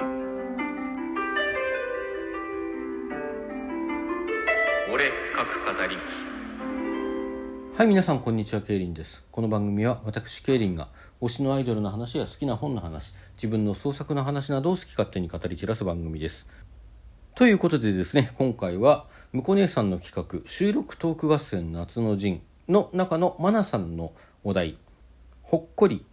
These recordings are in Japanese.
俺各語りはい、皆さん、こんにちは。ケイリンです。この番組は、私、ケイリンが、推しのアイドルの話や好きな本の話、自分の創作の話などを好き勝手に語り散らす番組です。ということでですね、今回は、向こう姉さんの企画、収録トーク合戦夏の陣の中のマナさんのお題、ほっこり、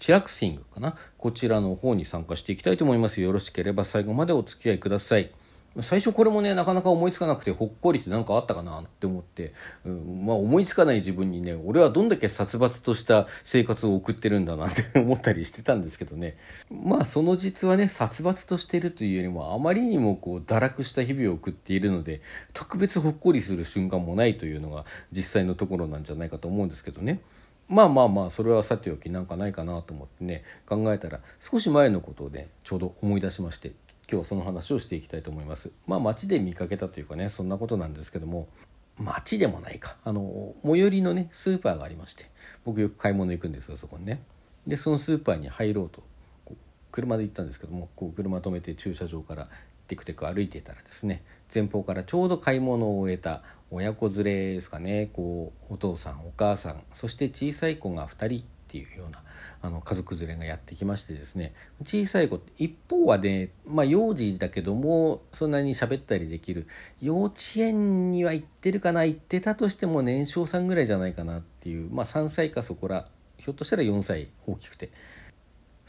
チラクシングかな？こちらの方に参加していきたいと思います。よろしければ最後までお付き合いください。最初これもねなかなか思いつかなくてほっこりって何かあったかなって思って、うんまあ思いつかない自分にね俺はどんだけ殺伐とした生活を送ってるんだなって 思ったりしてたんですけどねまあその実はね殺伐としてるというよりもあまりにもこう堕落した日々を送っているので特別ほっこりする瞬間もないというのが実際のところなんじゃないかと思うんですけどね。まあまあまあそれはさておきなんかないかなと思ってね考えたら少し前のことをねちょうど思い出しまして今日はその話をしていきたいと思います。まあ街で見かけたというかねそんなことなんですけども街でもないかあの最寄りのねスーパーがありまして僕よく買い物行くんですよそこにね。でそのスーパーに入ろうと車で行ったんですけどもこう車止めて駐車場からテクテク歩いていたらですね前方からちょうど買い物を終えた親子連れですかねこうお父さんお母さんそして小さい子が2人っていうようなあの家族連れがやってきましてですね小さい子って一方はね、まあ、幼児だけどもそんなに喋ったりできる幼稚園には行ってるかな行ってたとしても年少さんぐらいじゃないかなっていう、まあ、3歳かそこらひょっとしたら4歳大きくて。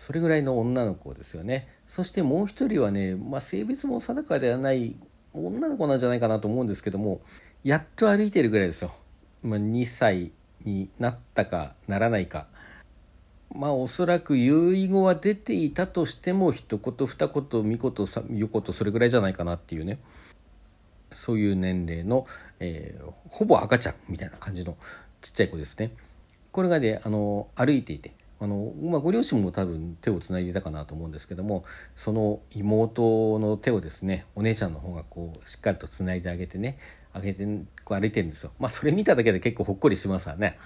それぐらいの女の子ですよね。そしてもう一人はね、まあ、性別も定かではない女の子なんじゃないかなと思うんですけどもやっと歩いてるぐらいですよ、まあ、2歳になったかならないか。まあおそらく遺語は出ていたとしても一言二言三言三言それぐらいじゃないかなっていうね。そういう年齢の、えーほぼ赤ちゃんみたいな感じのちっちゃい子ですね。これがねあの歩いていてあの、まあ、ご両親も多分手をつないでたかなと思うんですけどもその妹の手をですねお姉ちゃんの方がこうしっかりとつないであげてねあげてこう歩いてるんですよまあそれ見ただけで結構ほっこりしますわね。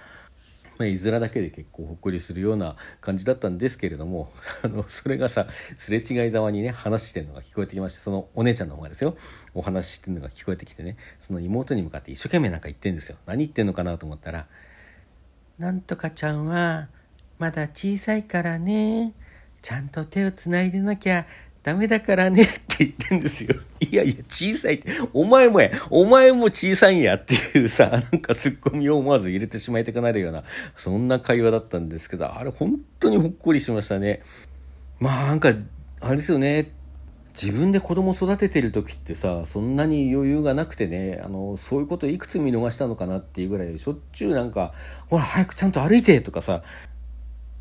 まあ、絵面だけで結構ほっこりするような感じだったんですけれども あのそれがさすれ違いざまにね話してるのが聞こえてきましてそのお姉ちゃんの方がですよお話ししてるのが聞こえてきてねその妹に向かって一生懸命なんか言ってんですよ何言ってんのかなと思ったら「なんとかちゃんはまだ小さいからねちゃんと手をつないでなきゃダメだからねって言ってんですよ。いやいや、小さいって、お前もや、お前も小さいんやっていうさ、なんかツッコミを思わず入れてしまいたくなるような、そんな会話だったんですけど、あれ本当にほっこりしましたね。まあなんか、あれですよね。自分で子供育ててる時ってさそんなに余裕がなくてねあのそういうこといくつ見逃したのかなっていうぐらいしょっちゅうなんか「ほら早くちゃんと歩いて」とかさ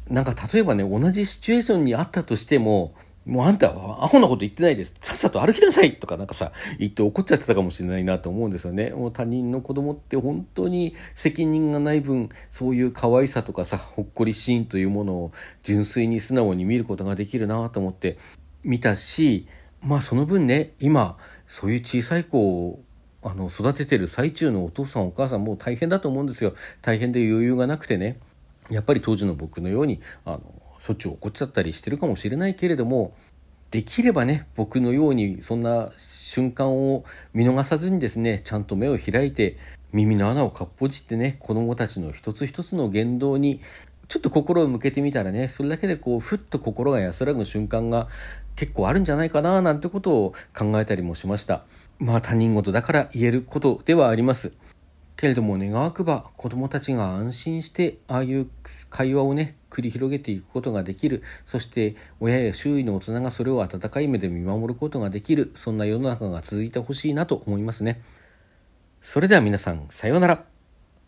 なんか例えばね同じシチュエーションにあったとしてももうあんたはアホなこと言ってないです。さっさと歩きなさいとかなんかさ、言って怒っちゃってたかもしれないなと思うんですよね。もう他人の子供って本当に責任がない分、そういう可愛さとかさ、ほっこりシーンというものを純粋に素直に見ることができるなと思って見たし、まあその分ね、今、そういう小さい子をあの育ててる最中のお父さんお母さんもう大変だと思うんですよ。大変で余裕がなくてね。やっぱり当時の僕のように、あの、しょっちゅう怒っちゃったりしてるかもしれないけれどもできればね僕のようにそんな瞬間を見逃さずにですねちゃんと目を開いて耳の穴をかっぽじってね子供たちの一つ一つの言動にちょっと心を向けてみたらねそれだけでこうふっと心が安らぐ瞬間が結構あるんじゃないかななんてことを考えたりもしました。まあ他人事だから言えることではあります。けれども願わくば子供たちが安心してああいう会話をね繰り広げていくことができる。そして親や周囲の大人がそれを温かい目で見守ることができる。そんな世の中が続いてほしいなと思いますね。それでは皆さんさようなら。